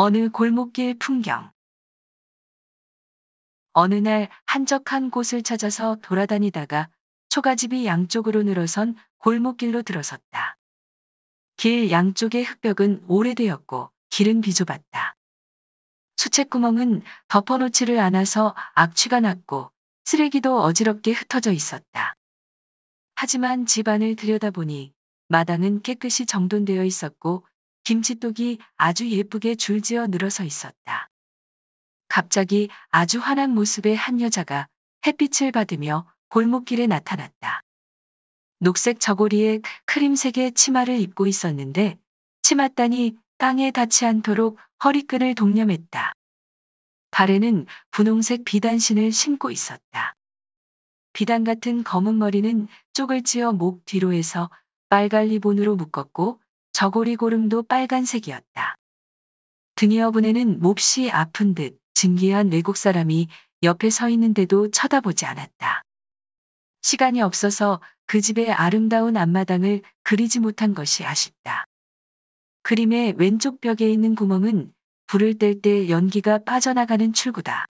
어느 골목길 풍경. 어느 날 한적한 곳을 찾아서 돌아다니다가 초가집이 양쪽으로 늘어선 골목길로 들어섰다. 길 양쪽의 흙벽은 오래되었고 길은 비좁았다. 수채구멍은 덮어놓지를 않아서 악취가 났고 쓰레기도 어지럽게 흩어져 있었다. 하지만 집안을 들여다보니 마당은 깨끗이 정돈되어 있었고 김치독이 아주 예쁘게 줄지어 늘어서 있었다. 갑자기 아주 환한 모습의 한 여자가 햇빛을 받으며 골목길에 나타났다. 녹색 저고리에 크림색의 치마를 입고 있었는데 치맛단이 땅에 닿지 않도록 허리끈을 동념했다. 발에는 분홍색 비단신을 신고 있었다. 비단 같은 검은 머리는 쪽을 찌어 목 뒤로 해서 빨갈 리본으로 묶었고 저고리 고름도 빨간색이었다. 등이어분에는 몹시 아픈 듯 진기한 외국 사람이 옆에 서 있는데도 쳐다보지 않았다. 시간이 없어서 그 집의 아름다운 앞마당을 그리지 못한 것이 아쉽다. 그림의 왼쪽 벽에 있는 구멍은 불을 뗄 때 연기가 빠져나가는 출구다.